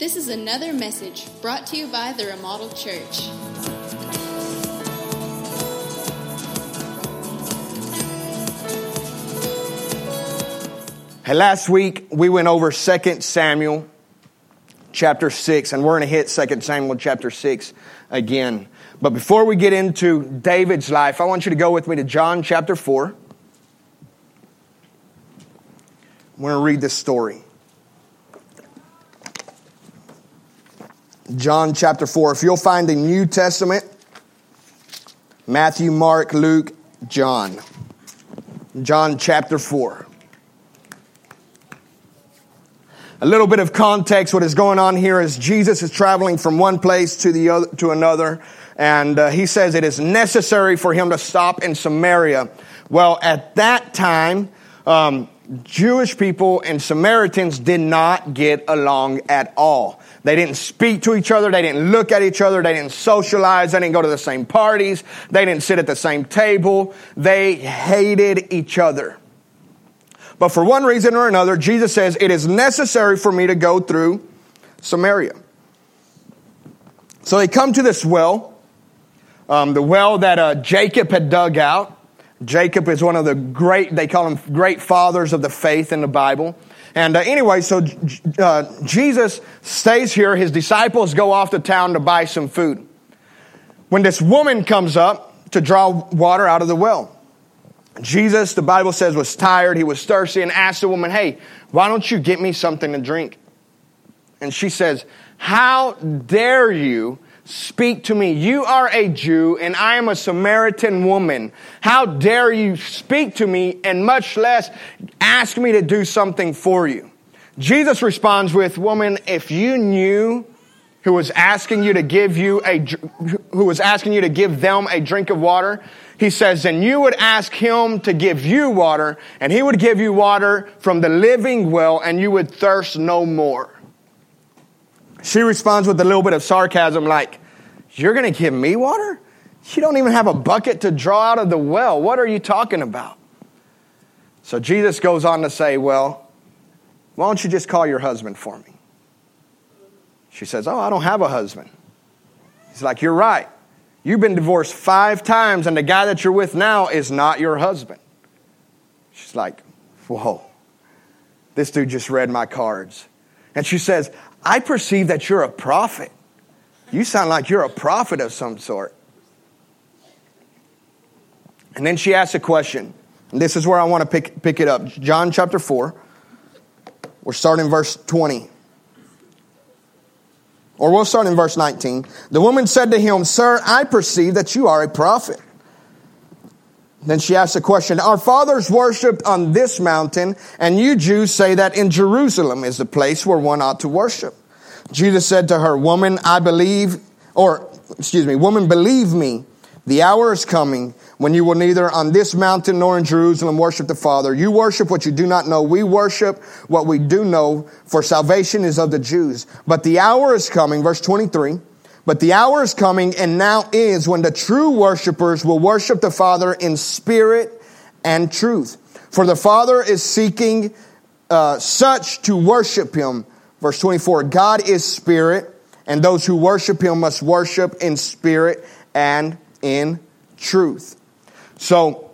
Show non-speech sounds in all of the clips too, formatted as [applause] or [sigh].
This is another message brought to you by the Remodeled Church. Hey, last week we went over 2 Samuel chapter 6, and we're going to hit 2 Samuel chapter 6 again. But before we get into David's life, I want you to go with me to John chapter 4. I'm going to read this story. John chapter 4. If you'll find the New Testament, Matthew, Mark, Luke, John. John chapter 4. A little bit of context. What is going on here is Jesus is traveling from one place to the other, to another, and uh, he says it is necessary for him to stop in Samaria. Well, at that time, um, Jewish people and Samaritans did not get along at all. They didn't speak to each other. They didn't look at each other. They didn't socialize. They didn't go to the same parties. They didn't sit at the same table. They hated each other. But for one reason or another, Jesus says, It is necessary for me to go through Samaria. So they come to this well, um, the well that uh, Jacob had dug out. Jacob is one of the great, they call him great fathers of the faith in the Bible. And uh, anyway, so uh, Jesus stays here. His disciples go off to town to buy some food. When this woman comes up to draw water out of the well, Jesus, the Bible says, was tired. He was thirsty and asked the woman, Hey, why don't you get me something to drink? And she says, How dare you speak to me? You are a Jew and I am a Samaritan woman. How dare you speak to me and much less ask me to do something for you? Jesus responds with, Woman, if you knew who was asking you to give you a, who was asking you to give them a drink of water, he says, then you would ask him to give you water, and he would give you water from the living well, and you would thirst no more. She responds with a little bit of sarcasm, like, You're going to give me water? You don't even have a bucket to draw out of the well. What are you talking about? So Jesus goes on to say, Well, why don't you just call your husband for me? She says, Oh, I don't have a husband. He's like, You're right. You've been divorced five times, and the guy that you're with now is not your husband. She's like, Whoa, this dude just read my cards. And she says, I perceive that you're a prophet. You sound like you're a prophet of some sort. And then she asks a question. And this is where I want to pick, pick it up. John chapter 4. We're starting verse 20. Or we'll start in verse 19. The woman said to him, Sir, I perceive that you are a prophet. Then she asked the question, Our fathers worshipped on this mountain, and you Jews say that in Jerusalem is the place where one ought to worship. Jesus said to her, Woman, I believe, or excuse me, woman, believe me, the hour is coming when you will neither on this mountain nor in Jerusalem worship the Father. You worship what you do not know. We worship what we do know, for salvation is of the Jews. But the hour is coming, verse 23. But the hour is coming and now is when the true worshipers will worship the Father in spirit and truth. For the Father is seeking uh, such to worship him. Verse 24 God is spirit, and those who worship him must worship in spirit and in truth. So,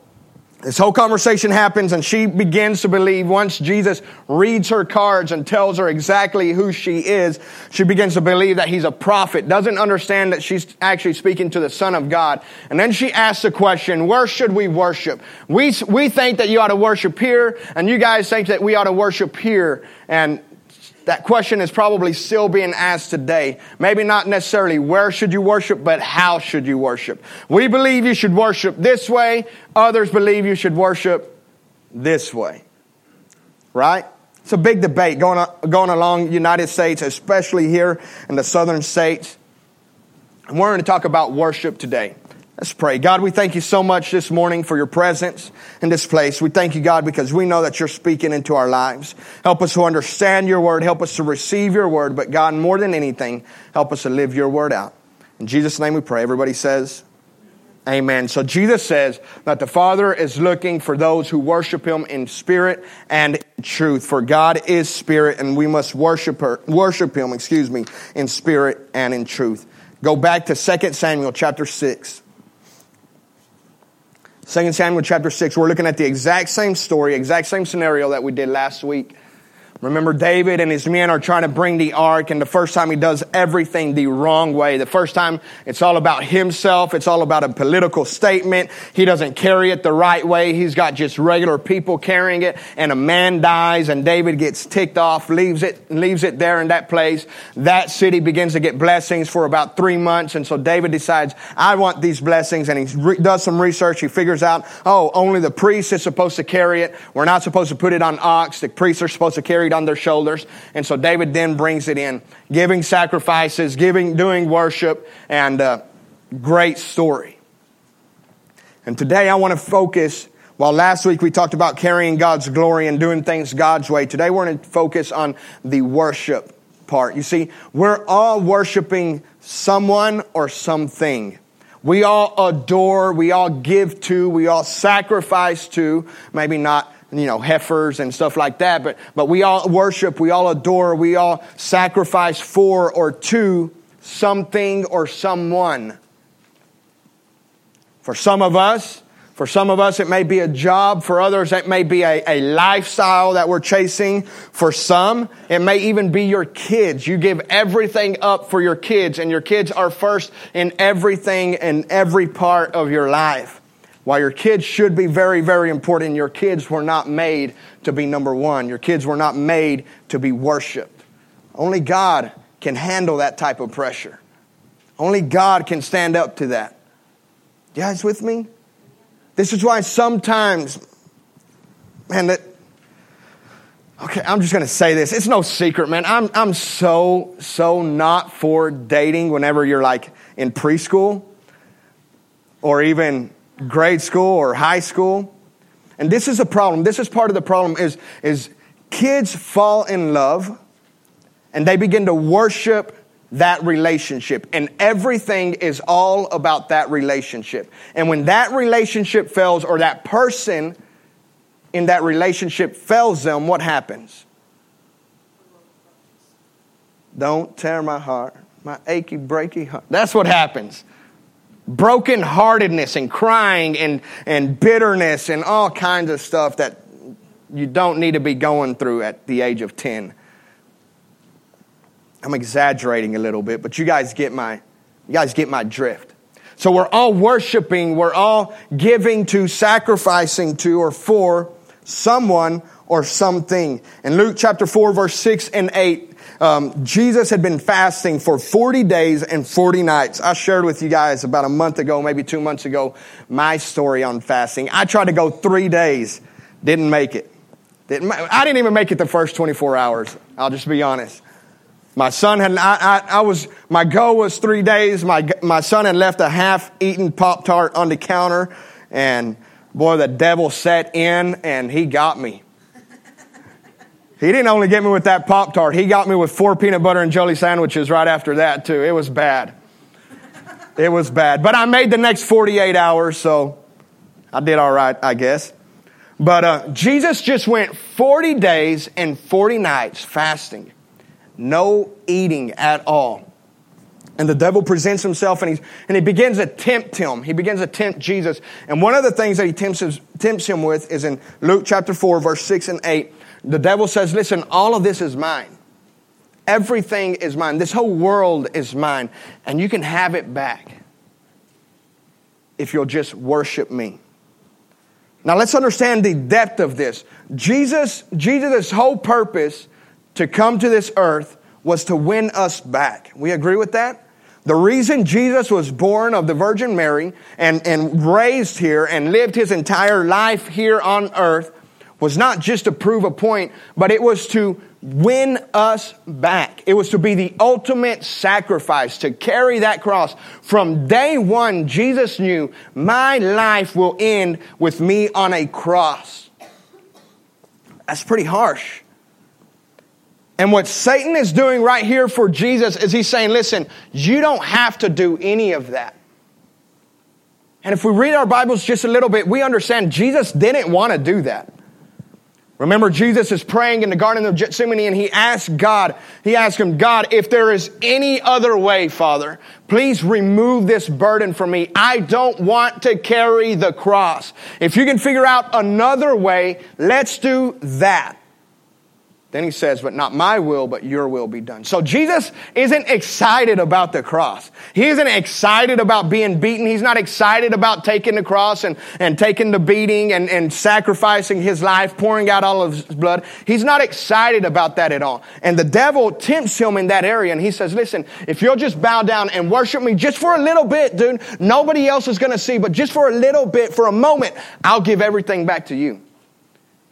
this whole conversation happens and she begins to believe once Jesus reads her cards and tells her exactly who she is, she begins to believe that he's a prophet, doesn't understand that she's actually speaking to the Son of God. And then she asks the question, where should we worship? We, we think that you ought to worship here and you guys think that we ought to worship here. And that question is probably still being asked today. Maybe not necessarily where should you worship, but how should you worship. We believe you should worship this way. Others believe you should worship this way. Right? It's a big debate going, on, going along the United States, especially here in the southern states. And we're going to talk about worship today. Let's pray. God, we thank you so much this morning for your presence in this place. We thank you, God, because we know that you're speaking into our lives. Help us to understand your word. Help us to receive your word. But God, more than anything, help us to live your word out. In Jesus' name we pray. Everybody says, Amen. So Jesus says that the Father is looking for those who worship Him in spirit and in truth. For God is spirit and we must worship, her, worship Him, excuse me, in spirit and in truth. Go back to 2 Samuel chapter 6. 2 Samuel chapter 6, we're looking at the exact same story, exact same scenario that we did last week. Remember, David and his men are trying to bring the ark, and the first time he does everything the wrong way. The first time it's all about himself. It's all about a political statement. He doesn't carry it the right way. He's got just regular people carrying it, and a man dies, and David gets ticked off, leaves it, leaves it there in that place. That city begins to get blessings for about three months, and so David decides, I want these blessings, and he re- does some research. He figures out, oh, only the priest is supposed to carry it. We're not supposed to put it on ox. The priests are supposed to carry carried on their shoulders. And so David then brings it in, giving sacrifices, giving, doing worship, and uh, great story. And today I want to focus, while last week we talked about carrying God's glory and doing things God's way, today we're going to focus on the worship part. You see, we're all worshiping someone or something. We all adore, we all give to, we all sacrifice to, maybe not you know, heifers and stuff like that, but, but we all worship, we all adore, we all sacrifice for or to something or someone. For some of us, for some of us, it may be a job. For others, it may be a, a, lifestyle that we're chasing. For some, it may even be your kids. You give everything up for your kids, and your kids are first in everything and every part of your life. While your kids should be very, very important, your kids were not made to be number one. Your kids were not made to be worshiped. Only God can handle that type of pressure. Only God can stand up to that. You guys with me? This is why sometimes, man, that, okay, I'm just to say this. It's no secret, man. I'm, I'm so, so not for dating whenever you're like in preschool or even grade school or high school. And this is a problem. This is part of the problem is, is kids fall in love and they begin to worship that relationship. And everything is all about that relationship. And when that relationship fails or that person in that relationship fails them, what happens? Don't tear my heart, my achy, breaky heart. That's what happens brokenheartedness and crying and, and bitterness and all kinds of stuff that you don't need to be going through at the age of 10. I'm exaggerating a little bit, but you guys get my, you guys get my drift. So we're all worshiping, we're all giving to, sacrificing to, or for someone or something. In Luke chapter 4, verse 6 and 8, um, Jesus had been fasting for 40 days and 40 nights. I shared with you guys about a month ago, maybe two months ago, my story on fasting. I tried to go three days, didn't make it. Didn't, I didn't even make it the first 24 hours. I'll just be honest. My son had, I, I, I was, my goal was three days. My, my son had left a half eaten Pop Tart on the counter and boy, the devil set in and he got me. He didn't only get me with that Pop Tart, he got me with four peanut butter and jelly sandwiches right after that, too. It was bad. It was bad. But I made the next 48 hours, so I did all right, I guess. But uh, Jesus just went 40 days and 40 nights fasting, no eating at all. And the devil presents himself and, he's, and he begins to tempt him. He begins to tempt Jesus. And one of the things that he tempts, tempts him with is in Luke chapter 4, verse 6 and 8. The devil says, listen, all of this is mine. Everything is mine. This whole world is mine. And you can have it back if you'll just worship me. Now let's understand the depth of this. Jesus, Jesus' whole purpose to come to this earth was to win us back. We agree with that? The reason Jesus was born of the Virgin Mary and, and raised here and lived his entire life here on earth was not just to prove a point, but it was to win us back. It was to be the ultimate sacrifice, to carry that cross. From day one, Jesus knew my life will end with me on a cross. That's pretty harsh. And what Satan is doing right here for Jesus is he's saying, listen, you don't have to do any of that. And if we read our Bibles just a little bit, we understand Jesus didn't want to do that. Remember, Jesus is praying in the Garden of Gethsemane and he asked God, he asked him, God, if there is any other way, Father, please remove this burden from me. I don't want to carry the cross. If you can figure out another way, let's do that. Then he says, But not my will, but your will be done. So Jesus isn't excited about the cross. He isn't excited about being beaten. He's not excited about taking the cross and, and taking the beating and, and sacrificing his life, pouring out all of his blood. He's not excited about that at all. And the devil tempts him in that area and he says, Listen, if you'll just bow down and worship me just for a little bit, dude, nobody else is going to see, but just for a little bit, for a moment, I'll give everything back to you.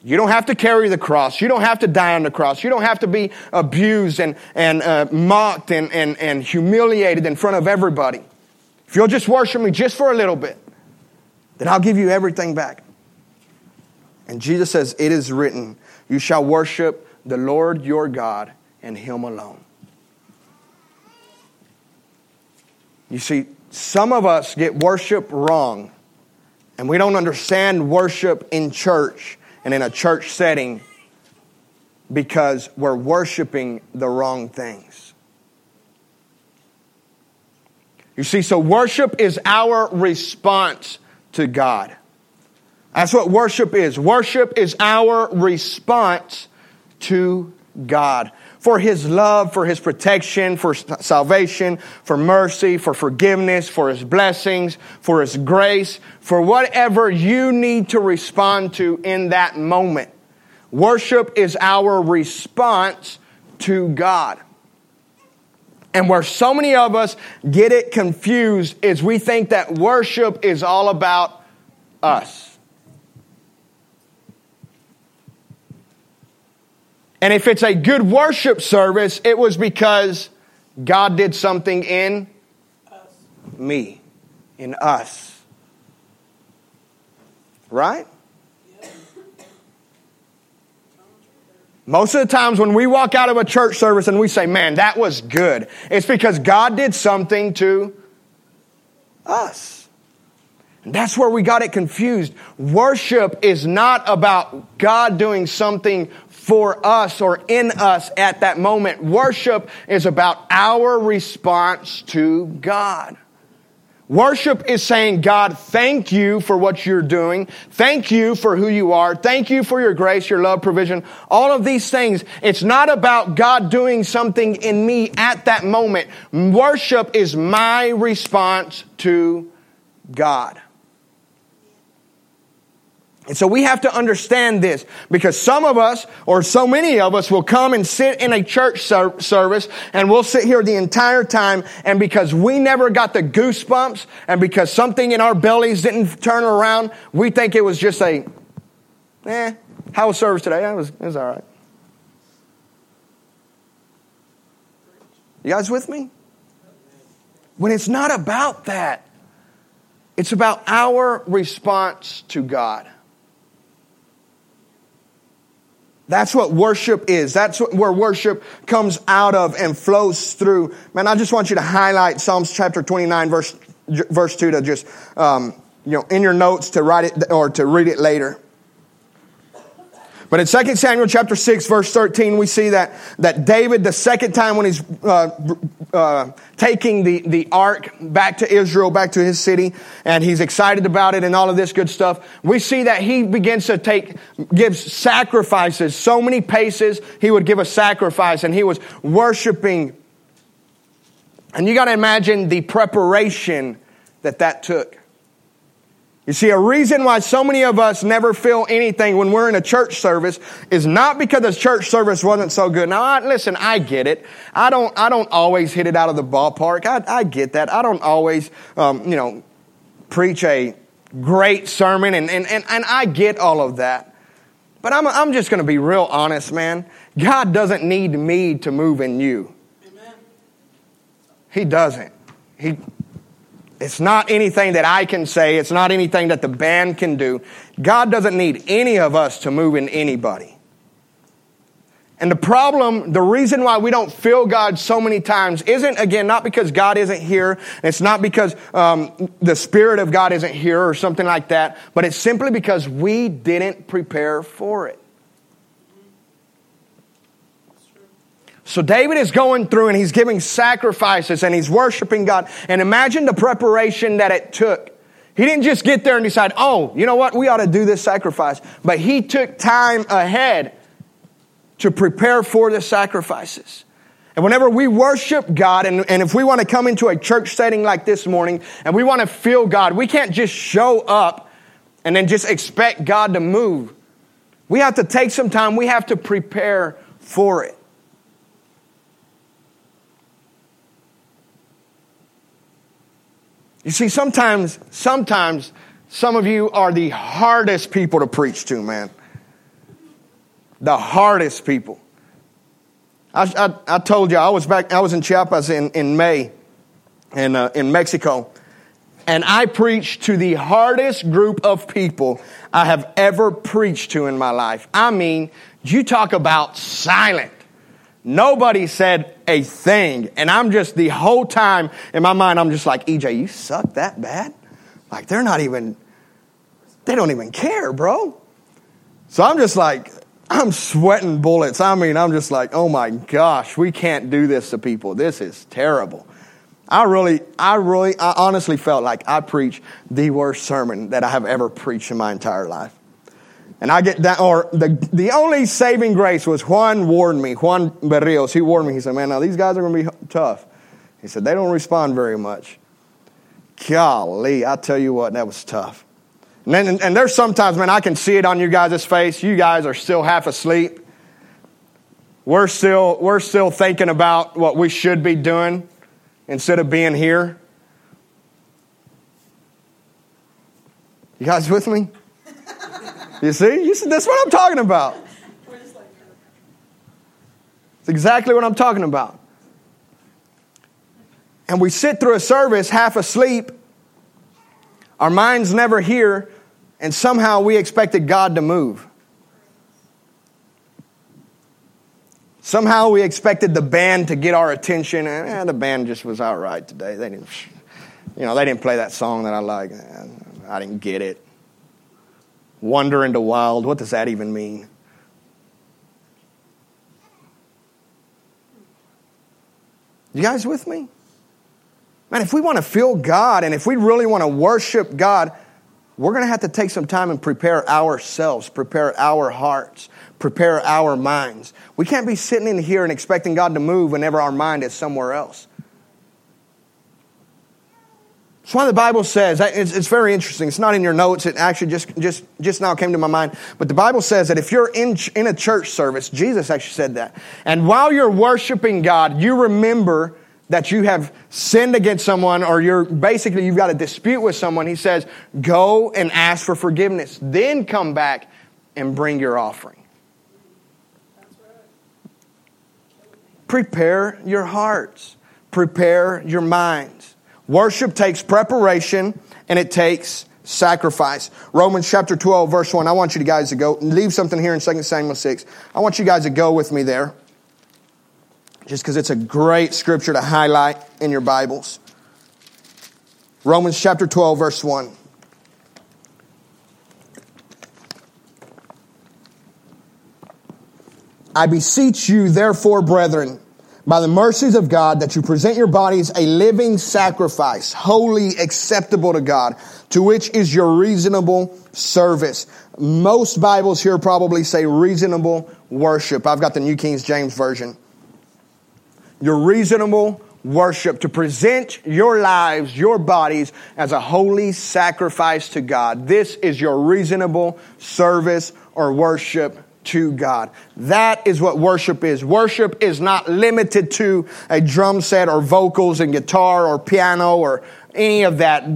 You don't have to carry the cross. You don't have to die on the cross. You don't have to be abused and, and uh, mocked and, and, and humiliated in front of everybody. If you'll just worship me just for a little bit, then I'll give you everything back. And Jesus says, It is written, You shall worship the Lord your God and him alone. You see, some of us get worship wrong, and we don't understand worship in church and in a church setting because we're worshiping the wrong things. You see, so worship is our response to God. That's what worship is. Worship is our response to God. For His love, for His protection, for salvation, for mercy, for forgiveness, for His blessings, for His grace, for whatever you need to respond to in that moment. Worship is our response to God. And where so many of us get it confused is we think that worship is all about us. And if it's a good worship service, it was because God did something in us. me, in us. Right? Most of the times when we walk out of a church service and we say, man, that was good, it's because God did something to us. And that's where we got it confused. Worship is not about God doing something for us or in us at that moment. Worship is about our response to God. Worship is saying, God, thank you for what you're doing. Thank you for who you are. Thank you for your grace, your love, provision, all of these things. It's not about God doing something in me at that moment. Worship is my response to God. And so we have to understand this because some of us or so many of us will come and sit in a church ser- service and we'll sit here the entire time and because we never got the goosebumps and because something in our bellies didn't turn around, we think it was just a, eh, how was service today? It was, it was all right. You guys with me? When it's not about that, it's about our response to God. That's what worship is. That's where worship comes out of and flows through. Man, I just want you to highlight Psalms chapter 29 verse, verse 2 to just, um, you know, in your notes to write it or to read it later. But in 2 Samuel chapter 6 verse 13, we see that, that David, the second time when he's uh, uh, taking the, the ark back to Israel, back to his city, and he's excited about it and all of this good stuff, we see that he begins to take, gives sacrifices. So many paces he would give a sacrifice and he was worshiping. And you got to imagine the preparation that that took. You see, a reason why so many of us never feel anything when we're in a church service is not because the church service wasn't so good. Now, I, listen, I get it. I don't, I don't always hit it out of the ballpark. I, I get that. I don't always, um, you know, preach a great sermon and, and, and, and I get all of that. But I'm, I'm just going to be real honest, man. God doesn't need me to move in you. Amen. He doesn't. He, it's not anything that I can say. It's not anything that the band can do. God doesn't need any of us to move in anybody. And the problem, the reason why we don't feel God so many times isn't, again, not because God isn't here. It's not because um, the Spirit of God isn't here or something like that, but it's simply because we didn't prepare for it. So David is going through and he's giving sacrifices and he's worshiping God. And imagine the preparation that it took. He didn't just get there and decide, oh, you know what, we ought to do this sacrifice. But he took time ahead to prepare for the sacrifices. And whenever we worship God, and, and if we want to come into a church setting like this morning, and we want to feel God, we can't just show up and then just expect God to move. We have to take some time, we have to prepare for it. You see, sometimes, sometimes, some of you are the hardest people to preach to, man. The hardest people. I, I, I told you, I was back, I was in Chiapas in, in May, in, uh, in Mexico, and I preached to the hardest group of people I have ever preached to in my life. I mean, you talk about silent. Nobody said a thing. And I'm just the whole time in my mind, I'm just like, EJ, you suck that bad? Like, they're not even, they don't even care, bro. So I'm just like, I'm sweating bullets. I mean, I'm just like, oh my gosh, we can't do this to people. This is terrible. I really, I really, I honestly felt like I preached the worst sermon that I have ever preached in my entire life. And I get that, or the, the only saving grace was Juan warned me, Juan Berrios, he warned me. He said, man, now these guys are going to be tough. He said, they don't respond very much. Golly, I tell you what, that was tough. And, then, and, and there's sometimes, man, I can see it on you guys' face. You guys are still half asleep. We're still, we're still thinking about what we should be doing instead of being here. You guys with me? You see? You see? That's what I'm talking about. It's exactly what I'm talking about. And we sit through a service half asleep, our minds never here, and somehow we expected God to move. Somehow we expected the band to get our attention, and eh, the band just was all right today. They didn't, you know, they didn't play that song that I like. I didn't get it. Wander into wild. What does that even mean? You guys with me? Man, if we want to feel God and if we really want to worship God, we're going to have to take some time and prepare ourselves, prepare our hearts, prepare our minds. We can't be sitting in here and expecting God to move whenever our mind is somewhere else. That's why the Bible says, it's, it's, very interesting. It's not in your notes. It actually just, just, just now came to my mind. But the Bible says that if you're in, in a church service, Jesus actually said that. And while you're worshiping God, you remember that you have sinned against someone or you're basically, you've got a dispute with someone. He says, go and ask for forgiveness. Then come back and bring your offering. Prepare your hearts. Prepare your minds. Worship takes preparation and it takes sacrifice. Romans chapter 12, verse 1. I want you guys to go, leave something here in 2 Samuel 6. I want you guys to go with me there. Just because it's a great scripture to highlight in your Bibles. Romans chapter 12, verse 1. I beseech you, therefore, brethren, by the mercies of God that you present your bodies a living sacrifice, holy, acceptable to God, to which is your reasonable service. Most Bibles here probably say reasonable worship. I've got the New King James Version. Your reasonable worship, to present your lives, your bodies as a holy sacrifice to God. This is your reasonable service or worship to God. That is what worship is. Worship is not limited to a drum set or vocals and guitar or piano or any of that.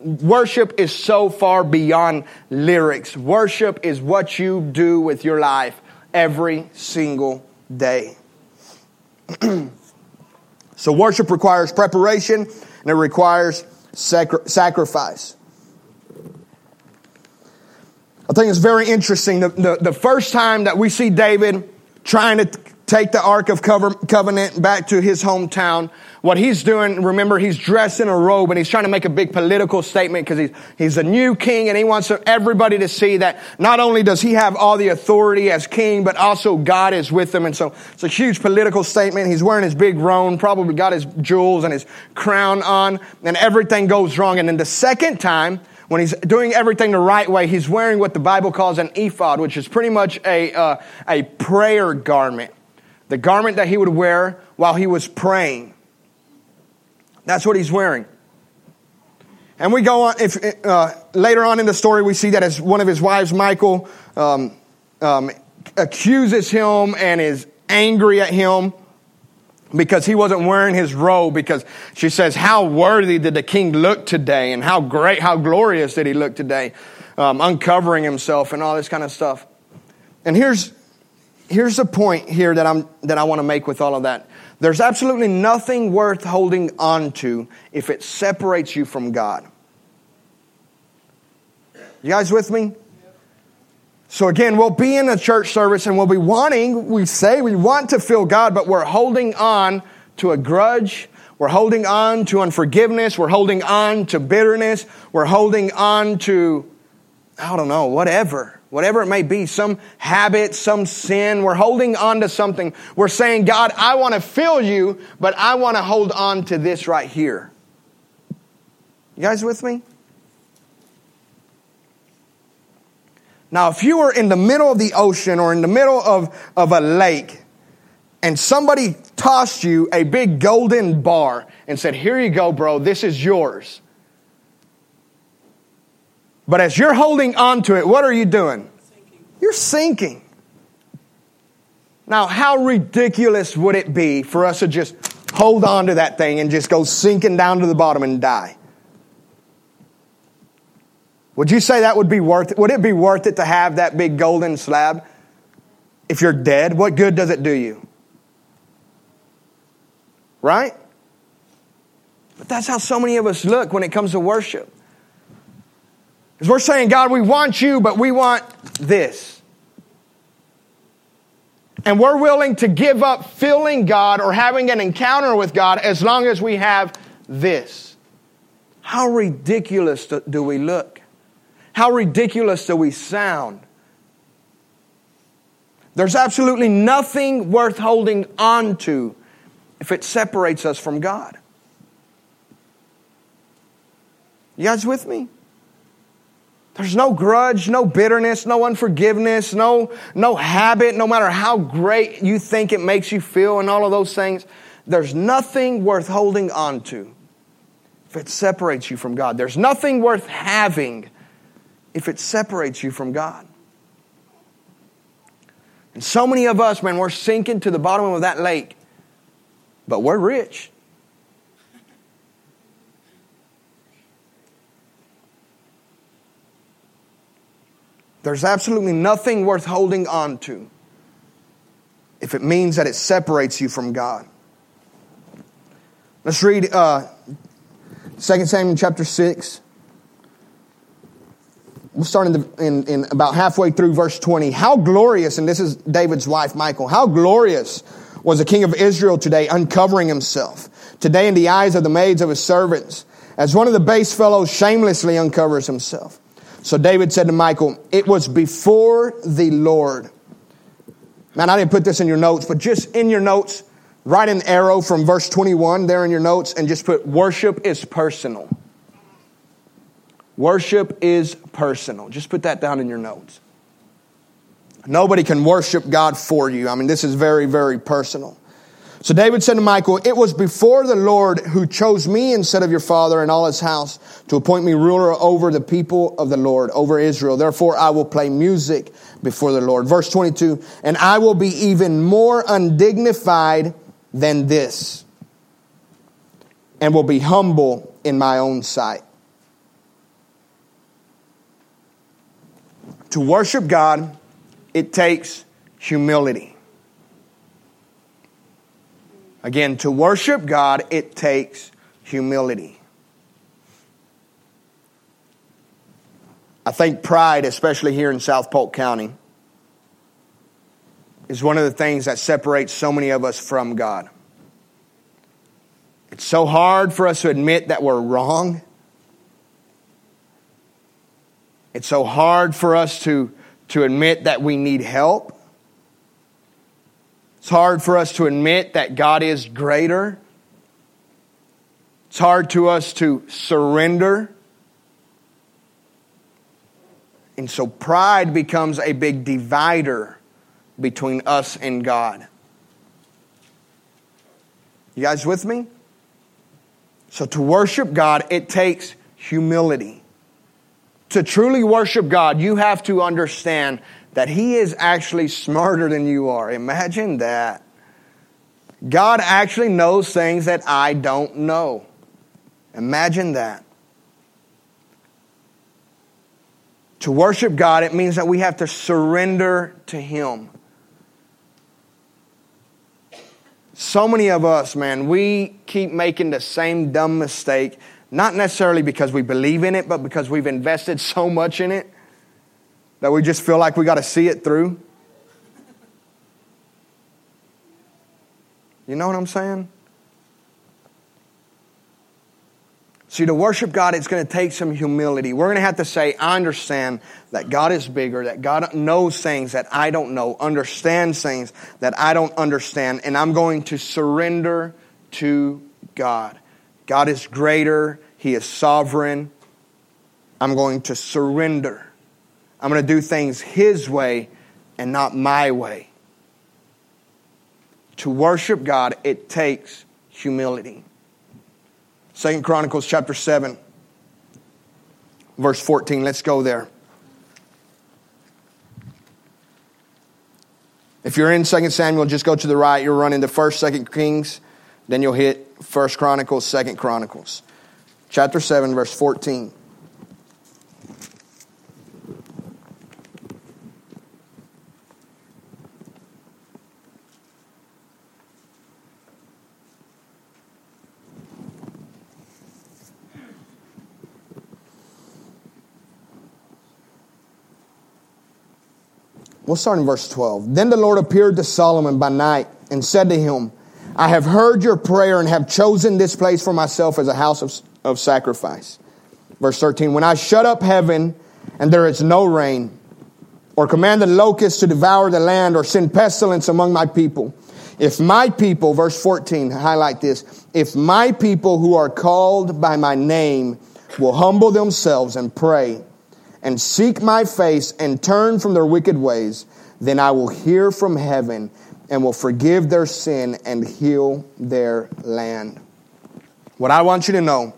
Worship is so far beyond lyrics. Worship is what you do with your life every single day. [clears throat] so worship requires preparation and it requires sacri- sacrifice. I think it's very interesting. The, the, the, first time that we see David trying to take the Ark of Covenant back to his hometown. What he's doing, remember, he's dressed in a robe and he's trying to make a big political statement because he's, he's a new king and he wants everybody to see that not only does he have all the authority as king, but also God is with him. And so it's a huge political statement. He's wearing his big robe, probably got his jewels and his crown on, and everything goes wrong. And then the second time, when he's doing everything the right way, he's wearing what the Bible calls an ephod, which is pretty much a, uh, a prayer garment the garment that he would wear while he was praying. That's what he's wearing. And we go on, if, uh, later on in the story, we see that as one of his wives, Michael, um, um, accuses him and is angry at him because he wasn't wearing his robe because she says, how worthy did the king look today and how great, how glorious did he look today, um, uncovering himself and all this kind of stuff. And here's, here's the point here that, I'm, that I want to make with all of that. There's absolutely nothing worth holding on to if it separates you from God. You guys with me? So again, we'll be in a church service and we'll be wanting, we say we want to feel God, but we're holding on to a grudge. We're holding on to unforgiveness. We're holding on to bitterness. We're holding on to, I don't know, whatever whatever it may be, some habit, some sin. We're holding on to something. We're saying, God, I want to feel you, but I want to hold on to this right here. You guys with me? Now, if you were in the middle of the ocean or in the middle of, of a lake and somebody tossed you a big golden bar and said, Here you go, bro, this is yours. But as you're holding on to it, what are you doing? Sinking. You're sinking. Now, how ridiculous would it be for us to just hold on to that thing and just go sinking down to the bottom and die? Would you say that would be worth it? Would it be worth it to have that big golden slab? If you're dead, what good does it do you? Right? But that's how so many of us look when it comes to worship. Because we're saying, God, we want you, but we want this. And we're willing to give up feeling God or having an encounter with God as long as we have this. How ridiculous do we look? How ridiculous do we sound? There's absolutely nothing worth holding on to if it separates us from God. You guys with me? There's no grudge, no bitterness, no unforgiveness, no, no habit, no matter how great you think it makes you feel and all of those things. There's nothing worth holding on to if it separates you from God. There's nothing worth having if it separates you from God. And so many of us, man, we're sinking to the bottom of that lake, but we're rich. There's absolutely nothing worth holding on to if it means that it separates you from God. Let's read uh, 2 Samuel chapter 6. We'll start in, the, in, in about halfway through verse 20. How glorious, and this is David's wife, Michael, how glorious was the king of Israel today, uncovering himself. Today, in the eyes of the maids of his servants, as one of the base fellows shamelessly uncovers himself. So David said to Michael, It was before the Lord. Man, I didn't put this in your notes, but just in your notes, write an arrow from verse 21 there in your notes and just put worship is personal. Worship is personal. Just put that down in your notes. Nobody can worship God for you. I mean, this is very, very personal. So David said to Michael, It was before the Lord who chose me instead of your father and all his house to appoint me ruler over the people of the Lord, over Israel. Therefore I will play music before the Lord. Verse 22, and I will be even more undignified than this and will be humble in my own sight. To worship God, it takes humility. Again, to worship God, it takes humility. I think pride, especially here in South Polk County, is one of the things that separates so many of us from God. It's so hard for us to admit that we're wrong. It's so hard for us to, to admit that we need help. It's hard for us to admit that God is greater. It's hard to us to surrender. And so pride becomes a big divider between us and God. You guys with me? So to worship God, it takes humility. To truly worship God, you have to understand that He is actually smarter than you are. Imagine that. God actually knows things that I don't know. Imagine that. To worship God, it means that we have to surrender to Him. So many of us, man, we keep making the same dumb mistake, not necessarily because we believe in it, but because we've invested so much in it that we just feel like we got to see it through. You know what I'm saying? See, to worship God, it's going to take some humility. We're going to have to say, I understand that God is bigger, that God knows things that I don't know, understands things that I don't understand, and I'm going to surrender to God. God is greater, He is sovereign. I'm going to surrender. I'm going to do things His way and not my way. To worship God, it takes humility. Second Chronicles chapter 7, verse 14. Let's go there. If you're in Second Samuel, just go to the right. You're running to First, Second Kings. Then you'll hit First Chronicles, Second Chronicles. Chapter 7, verse 14. We'll start in verse 12. Then the Lord appeared to Solomon by night and said to him, I have heard your prayer and have chosen this place for myself as a house of, of sacrifice. Verse 13, when I shut up heaven and there is no rain, or command the locusts to devour the land, or send pestilence among my people, if my people, verse 14, highlight this, if my people who are called by my name will humble themselves and pray, and seek my face and turn from their wicked ways, then I will hear from heaven and will forgive their sin and heal their land. What I want you to know,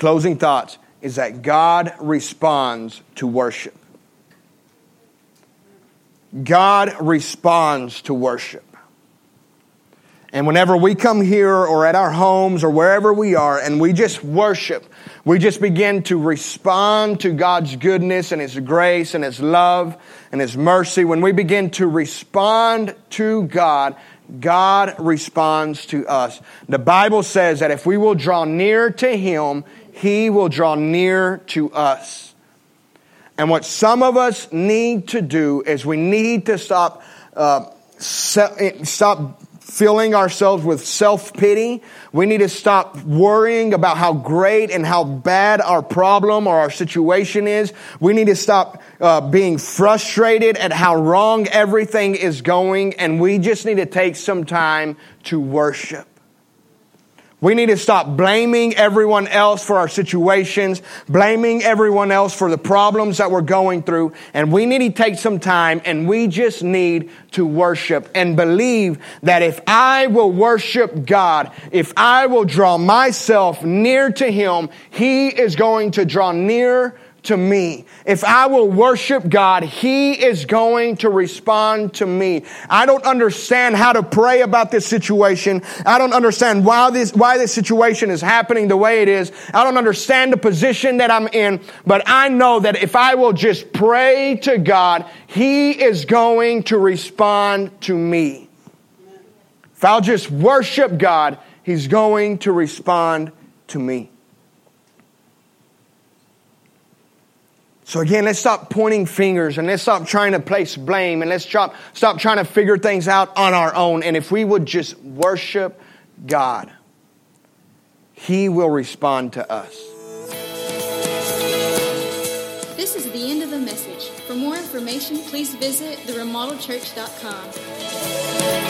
closing thoughts, is that God responds to worship. God responds to worship. And whenever we come here or at our homes or wherever we are and we just worship, we just begin to respond to God's goodness and His grace and His love and His mercy. When we begin to respond to God, God responds to us. The Bible says that if we will draw near to Him, He will draw near to us. And what some of us need to do is we need to stop, uh, stop filling ourselves with self pity. We need to stop worrying about how great and how bad our problem or our situation is. We need to stop uh, being frustrated at how wrong everything is going, and we just need to take some time to worship. We need to stop blaming everyone else for our situations, blaming everyone else for the problems that we're going through. And we need to take some time and we just need to worship and believe that if I will worship God, if I will draw myself near to Him, He is going to draw near to me. If I will worship God, He is going to respond to me. I don't understand how to pray about this situation. I don't understand why this, why this situation is happening the way it is. I don't understand the position that I'm in, but I know that if I will just pray to God, He is going to respond to me. If I'll just worship God, He's going to respond to me. So again, let's stop pointing fingers and let's stop trying to place blame and let's stop, stop trying to figure things out on our own. And if we would just worship God, He will respond to us. This is the end of the message. For more information, please visit theremodeledchurch.com.